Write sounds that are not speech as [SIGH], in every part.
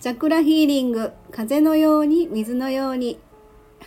チャクラヒーリング風のように水のように。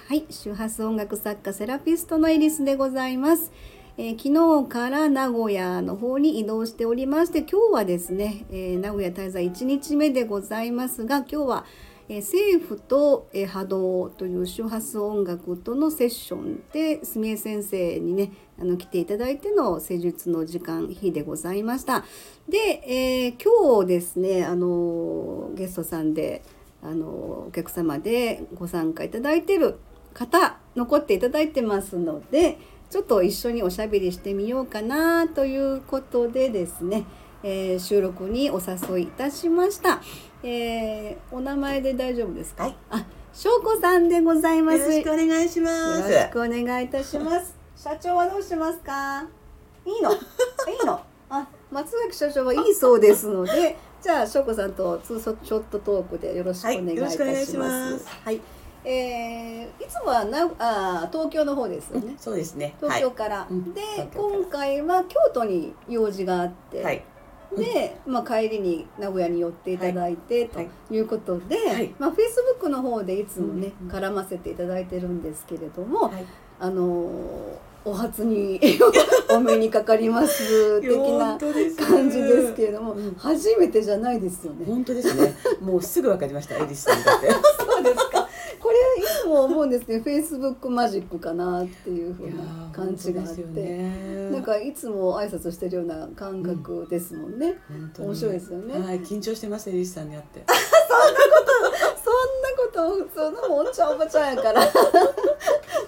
はい周波数音楽作家セラピストのエリスでございます、えー昨日から名古屋の方に移動しておりまして今日はですね、えー名古屋滞在1日目でございますが今日は、え政府と、え波動という周波数音楽とのセッションで住江先生にねあの来ていただいての施術の時間日でございました。で、えー今日ですねあのゲストさんであのお客様でご参加いただいてる方残っていただいてますのでちょっと一緒におしゃべりしてみようかなということでですね、えー収録にお誘いいたしました。えーお名前で大丈夫ですか？はいあ、翔子さんでございます。よろしくお願いします。よろしくお願いいたします。社長はどうしますか？いいの。[LAUGHS] いいの。あ、松崎社長はいいそうですので、じゃあ翔子さんとツーショットトークでよろしくお願いいたします。はいよろしくお願いしますはい。えーいつもはなあ東京の方ですよね。そうですね。東京から、うんで今回は京都に用事があって、はい。で、まあ、帰りに名古屋に寄っていただいて、はいということで、はいまあ、フェイスブックの方でいつもね、うん絡ませていただいてるんですけれども、はい。あのーお初に [LAUGHS] お目にかかります的な感じですけれども、うん初めてじゃないですよね。本当ですね。もうすぐわかりました。エリスさんだって。[LAUGHS] そうですか。これいつも思うんですね。フェイスブックマジックかなっていうふうな感じがあって、ねなんかいつも挨拶してるような感覚ですもんね。本当に面白いですよねはい。緊張してますエリスさんに会って。そんなこと普通のもんちゃんおばちゃんやからっ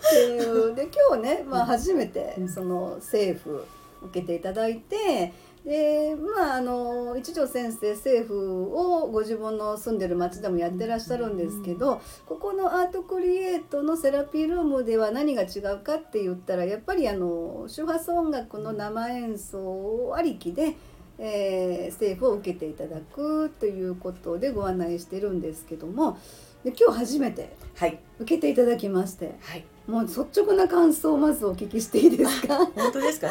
ていうで今日ね、まあ、初めてうんその政府受けていただいてでまああの一条先生政府をご自分の住んでる町でもやってらっしゃるんですけどここのアートクリエイトのセラピールームでは何が違うかって言ったらやっぱりあの周波数音楽の生演奏ありきで。えー、政府を受けていただくということでご案内してるんですけどもで今日初めてはい。受けていただきましてはい。もう率直な感想をまずお聞きしていいですか？本当ですか？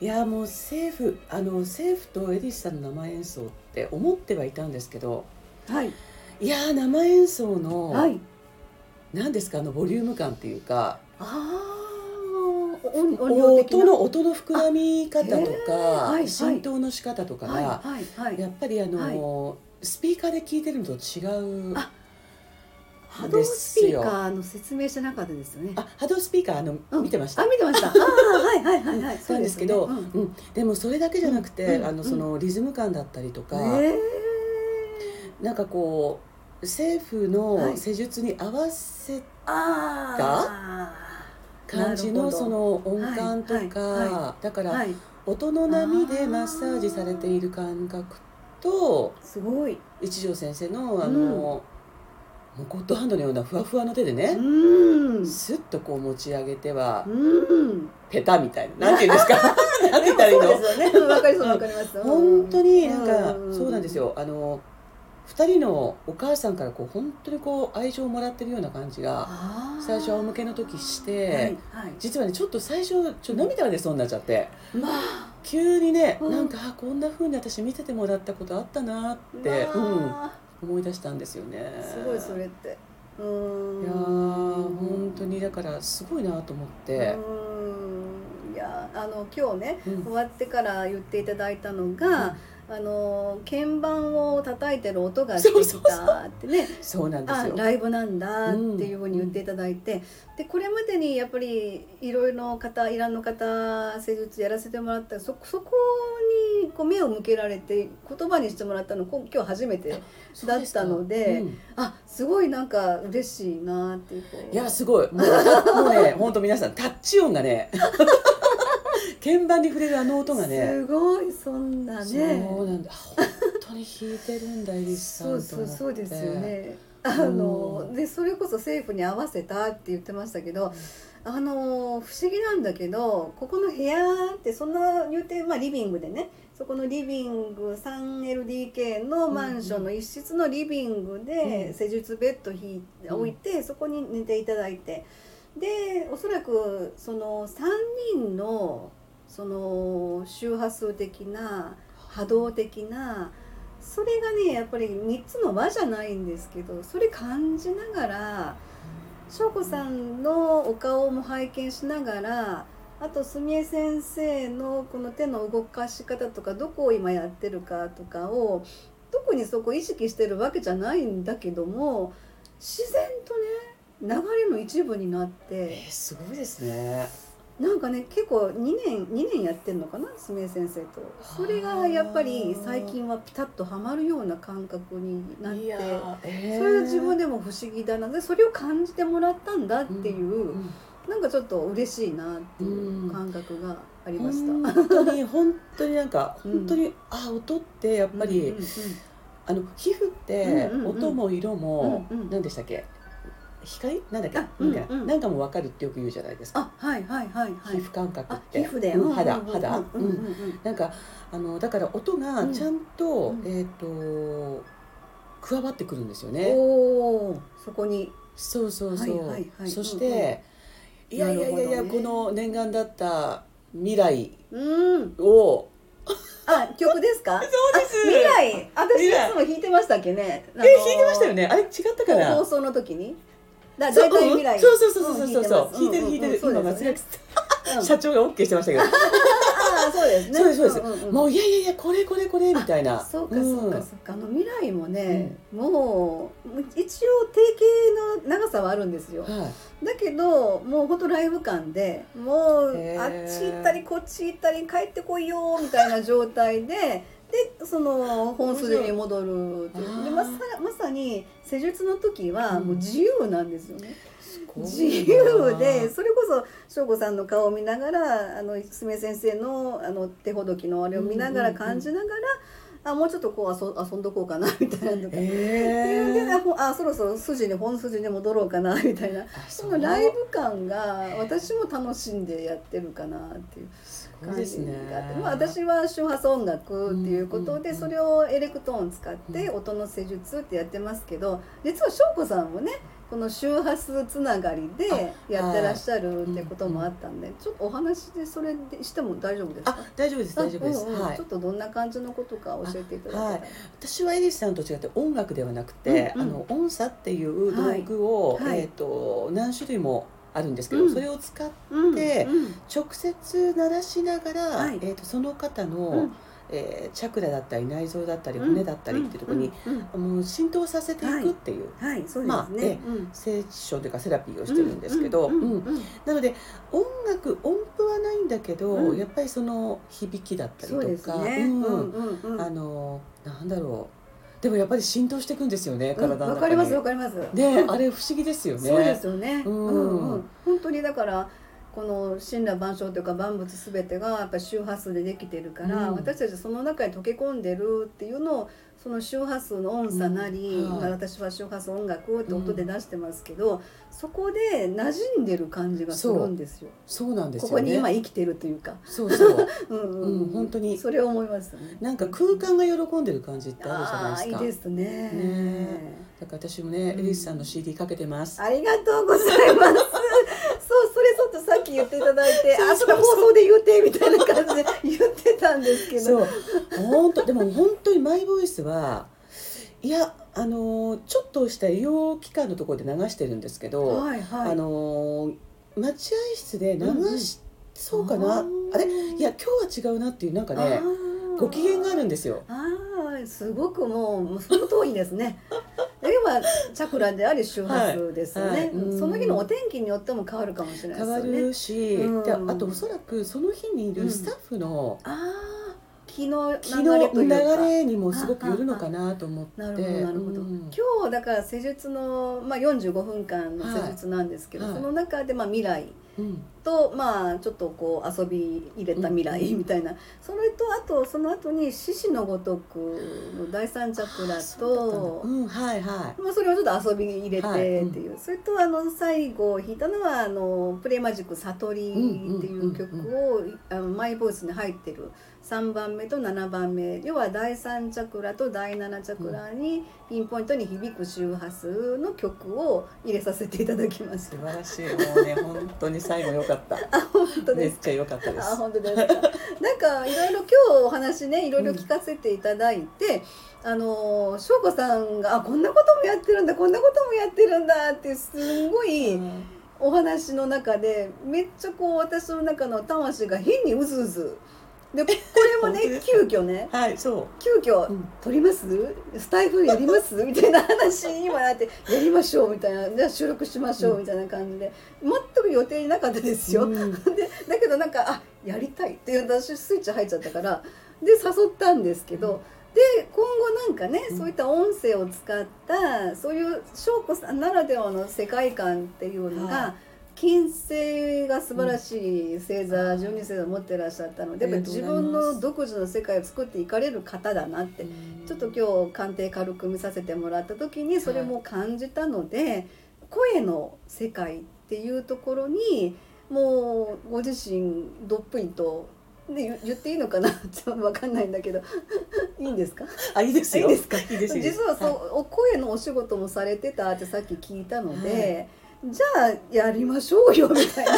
いやもう政府あの政府とエリスさんの生演奏って思ってはいたんですけど、はいいやー生演奏の、はいなんですか？あのボリューム感っていうか。ああ音の音の膨らみ方とか、はいはい浸透の仕方とかが、はいはいはいやっぱりあの、スピーカーで聞いてるのと違うあ波動スピーカーの説明してなかったですよね。あ波動スピーカーあの、うん。見てました？あ見てました。ああはいはいはいはい。そうですけど、そうですよねうん。でもそれだけじゃなくて、うんうんあのそのリズム感だったりとか、うんえなんかこう政府はい。の施術に合わせー、あ感じのその音感とか、はいはいはだから、音の波でマッサージされている感覚とすごい。一条先生のあの、うんもうゴッドハンドのようなふわふわの手でね、うん。スッとこう持ち上げてはうん。ペタみたいな。なんていうんですか？なんて言ったらいいのそうですよね。う。んわかりそうわかります。本当になんかうそうなんです。よ。あの2人のお母さんからこう本当にこう愛情をもらってるような感じが最初仰向けの時して、はいはい。実はねちょっと最初ちょっと涙が出そうになっちゃって。まあ。急にね、うん。なんかあこんな風に私見ててもらったことあったなって、まあうん、思い出したんですよね。すごいそれって。うーん。いやー本当にだからすごいなと思って、いやあの今日ね、うん。終わってから言っていただいたのが、あの鍵盤を叩いてる音がしてきたってね。そうなんですよ。あライブなんだっていうふうに言っていただいて、でこれまでにやっぱりいろいろ方イランの方施術やらせてもらった。そそこにこう目を向けられて言葉にしてもらったのこ今日初めてだったのでうん。あすごいなんか嬉しいなっていう。いやすごい。もうたもうね本当皆さんタッチ音がね [LAUGHS] 鍵盤に触れるあの音がね。すごいそんなそうねなんだ。本当に弾いてるんだエリスさんそうと思って。そうそうですよね。あのでそれこそ政府に合わせたって言ってましたけど、あの不思議なんだけどここの部屋ってそんな言うて、まあ、リビングでねそこのリビング 3LDK のマンションの一室のリビングうでん。施術ベッド引いうん。置いてそこに寝ていただいて。でおそらくその3人のその周波数的な波動的なそれがねやっぱり3つの輪じゃないんですけどそれ感じながら翔子さんのお顔も拝見しながらあと住江先生のこの手の動かし方とかどこを今やってるかとかを特にそこ意識してるわけじゃないんだけども自然とね流れの一部になってえー、すごいですね。なんかね結構2年2年やってんのかな住江先生と。それがやっぱり最近はピタッとはまるような感覚になってえー。それが自分でも不思議だな。でそれを感じてもらったんだっていう、うんなんかちょっと嬉しいなっていう感覚がありました。本当に本当になんか [LAUGHS] うん。本当に、あ音ってやっぱり、うんうんうんあの皮膚ってうんうんうん音も色も、うんうん。何でしたっけ？光なんだっけ？うんうん。なんかも分かるってよく言うじゃないですか、あはいはいはいはい。皮膚感覚っあて皮膚で、うん肌うんうんうん肌、うんうん。うん。なんかあのだから音がちゃんと,、うん。えっ、と加わってくるんですよね。おおそこに。そうそうそう。はいはいはい。そして、いやいやいやいや、なるほどねこの念願だった未来。うん。を。あ曲ですか？[LAUGHS] そうです。あ未来。私いつも弾いてましたっけね？ええ弾いてましたよね。あれ違ったかな？放送の時にだそう大体未来そうそうそうそうそう。そう。うん弾いてる弾いてる。今松崎うん。社長がオッケーしてましたけど。そうですね。そうですそうです。もういやいやいやこれこれこれみたいな。そうかそうかん。そうか。あの未来もね、もう一応定型の長さはあるんですよ。はい。だけどもうほんとライブ感でもうあっち行ったりこっち行ったり帰ってこいよみたいな状態ででその本筋に戻るってでまさまさに施術の時はもう自由なんですよね。すごいな。自由でそれこそ翔子さんの顔を見ながらあの爪先生のあの手ほどきのあれを見ながら感じながら、あもうちょっとこう遊遊んどこうかなみたいなのとか。っていうでえあそろそろ筋に本筋に戻ろうかなみたいな。あそのライブ感が私も楽しんでやってるかなっていう感じ。があって、まあ、私は周波数音楽っていうことでうんそれをエレクトーン使って音の施術ってやってますけど実は翔子さんもねこの周波数つながりでやってらっしゃるってこともあったんでちょっとお話でそれでしても大丈夫ですか？あ大丈夫です大丈夫です。はいうんうん。ちょ。っとどんな感じのことか教えていただけたら、はい。私はエリスさんと違って音楽ではなくて、うんうん。あの音叉っていう道具を、はい。はいえっ、と何種類もあるんですけど、うん。それを使っうんでうん。直接鳴らしながら、はい。えっ、とその方の、うん。えーチャクラだったり内臓だったりうん骨だったりっていうところに、もう浸透させていくっていう、はいそうですね、まあえうん。セッションというかセラピーをしてるんですけど、なので音楽音符はないんだけど、うん。やっぱりその響きだったりとか、ね。うん。あのなんだろうでもやっぱり浸透していくんですよね体の中に。わかりますわかります。で、うんあれ不思議ですよね。そうですよね。うん。本当にだから。この神羅万象というか万物すべてがやっぱり周波数でできてるから、うん私たちその中に溶け込んでるっていうのをその周波数の音差なり、うんはい私は周波数音楽って音で出してますけど、そこで馴染んでる感じがするんですよ。そうなんですよね。ここに今生きてるというか、そうそう。[LAUGHS] うんうんうん本当にそれを思いますよね。なんか空間が喜んでる感じってあるじゃないですか。いいですね。ねだから私もね、うんエリスさんの CD かけてます。ありがとうございます。とさっき言っていただいて、あ、それ放送で言うてみたいな感じで [LAUGHS] 言ってたんですけど。そう、本当でも本当にマイボイスはいやあのーちょっとした医療機関のところで流してるんですけど、はいはい。あのー待合室で流しそうかな、あれ？いや今日は違うなっていうなんかねご機嫌があるんですよ。ああ、すごくもう、もうその通りですね。ではチャクラであり周波数ですね、はい。はい。うん。その日のお天気によっても変わるかもしれないで変わすよね。るし、うん。であとおそらくその日にいるスタッフのああ、気の流れというか。流れにもすごくよるのかなと思って。なるほどなるほど、うん今日だから施術の、まあ、45分間の施術なんですけど、はい。その中で、まあ、未来うん。とまあちょっとこう遊び入れた未来みたいな、それとあとその後に獅子のごとくの第三チャクラと。うんはいはい。まあ、それをちょっと遊び入れてってはいいう、それとあの最後弾いたのはあの「プレイマジック悟り」っていう曲をあのマイボイスに入ってる3番目と7番目要は第3チャクラと第7チャクラにピンポイントに響く周波数の曲を入れさせていただきました素。晴らしいもうね本当に最後良かったあ本当ですめっちゃ良かったですあ本当ですか？なんかいろいろ今日お話ねいろいろ聞かせていただいて、あの翔子さんがあこんなこともやってるんだこんなこともやってるんだってすんごいお話の中でめっちゃこう私の中の魂が変にうずうず。でこれもね急遽ねはいそ急遽う、うん。撮ります？スタイフやります？[LAUGHS] みたいな話に今なってやりましょうみたいなじゃあ収録しましょうみたいな感じで。全く予定になかったですよ、うん。[LAUGHS] でだけどなんかあやりたいっていう私スイッチ入っちゃったから。で誘ったんですけど、で今後なんかね、うん。そういった音声を使ったそういう翔子さんならではの世界観っていうのが、は金星が素晴らしい星座、12星座を持ってらっしゃったのでやっぱり自分の独自の世界を作っていかれる方だなってちょっと今日鑑定軽く見させてもらった時にそれも感じたので、声の世界っていうところにもうご自身どっぷりと。で言言っていいのかなちょっと分かんないんだけど [LAUGHS] いいんですか？あいいですよ。いいですか？実はそう、はい。お声のお仕事もされてたってさっき聞いたので、じゃあやりましょうよみたいな。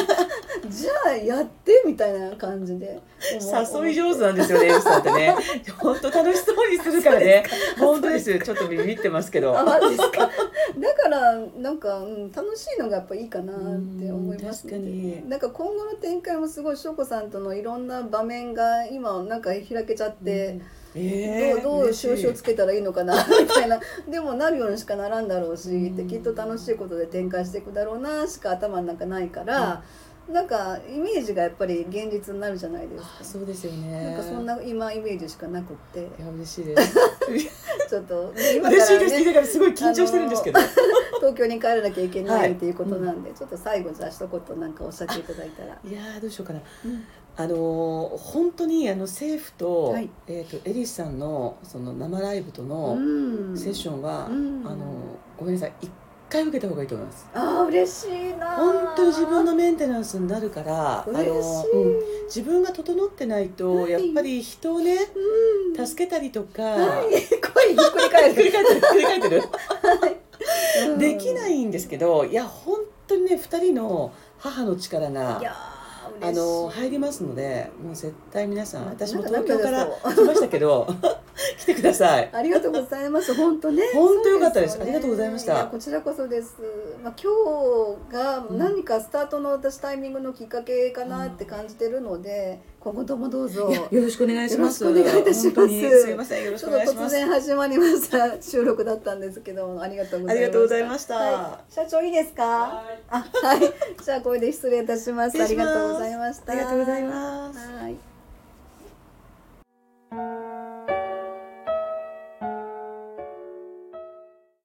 じゃあやってみたいな感じで。誘い上手なんですよねエルさんってね。[LAUGHS] 本当楽しそうにするからね。本当です。ちょっとビビってますけど。あマジですか。だからなんか、うん、楽しいのがやっぱいいかなって思いますうん確かに。なんか今後の展開もすごい翔子さんとのいろんな場面が今なんか開けちゃって、えーどうどう印をつけたらいいのかなみたいな。[LAUGHS] でもなるようにしかならんだろうし、うん。できっと楽しいことで展開していくだろうなしか頭の中ないから、なんかイメージがやっぱり現実になるじゃないですか。あそうですよね。なんかそんな今イメージしかなくって。いや嬉しいです。[LAUGHS] ちょっとで今か嬉しいですだからすごい緊張してるんですけど。東京に帰らなきゃいけなはいいっていうことなんで、ちょっと最後じゃあ一言なんかおっしゃっていただいたら。いやーどうしようかな。うん。あのー本当にあの政府と,、はい。えー、とエリスさんのその生ライブとのうん。セッションは、うん。あのーごめんなさい一回受けた方がいいと思います。ああ嬉しいな本当に自分のメンテナンスになるからあのうん。自分が整ってないと、はいやっぱり人をねうん。助けたりとか、はい [LAUGHS] 声ひっくり返る。ひっくり返ってる。ひっくり返ってる [LAUGHS] うん。できないんですけどいや本当にね2人の母の力いがやーあの入りますのでもう絶対皆さん私も東京から涙来ましたけど [LAUGHS] 来てください。ありがとうございます。本当ね。本当良かったです。ね。ありがとうございました。やこちらこそです。まあ今日が何かスタートの私タイミングのきっかけかなって感じてるので、今後ともどうぞ。よろしくお願いします。お願いいたします。すいません。よろしちょっとくお願いします。突然始まりました収録だったんですけどありがとうございました。ありがとうございました。はい、社長いいですか？はい。あはい。じゃあこれで失礼いたします。ありがとうございまございました。ありがとうございます。はい。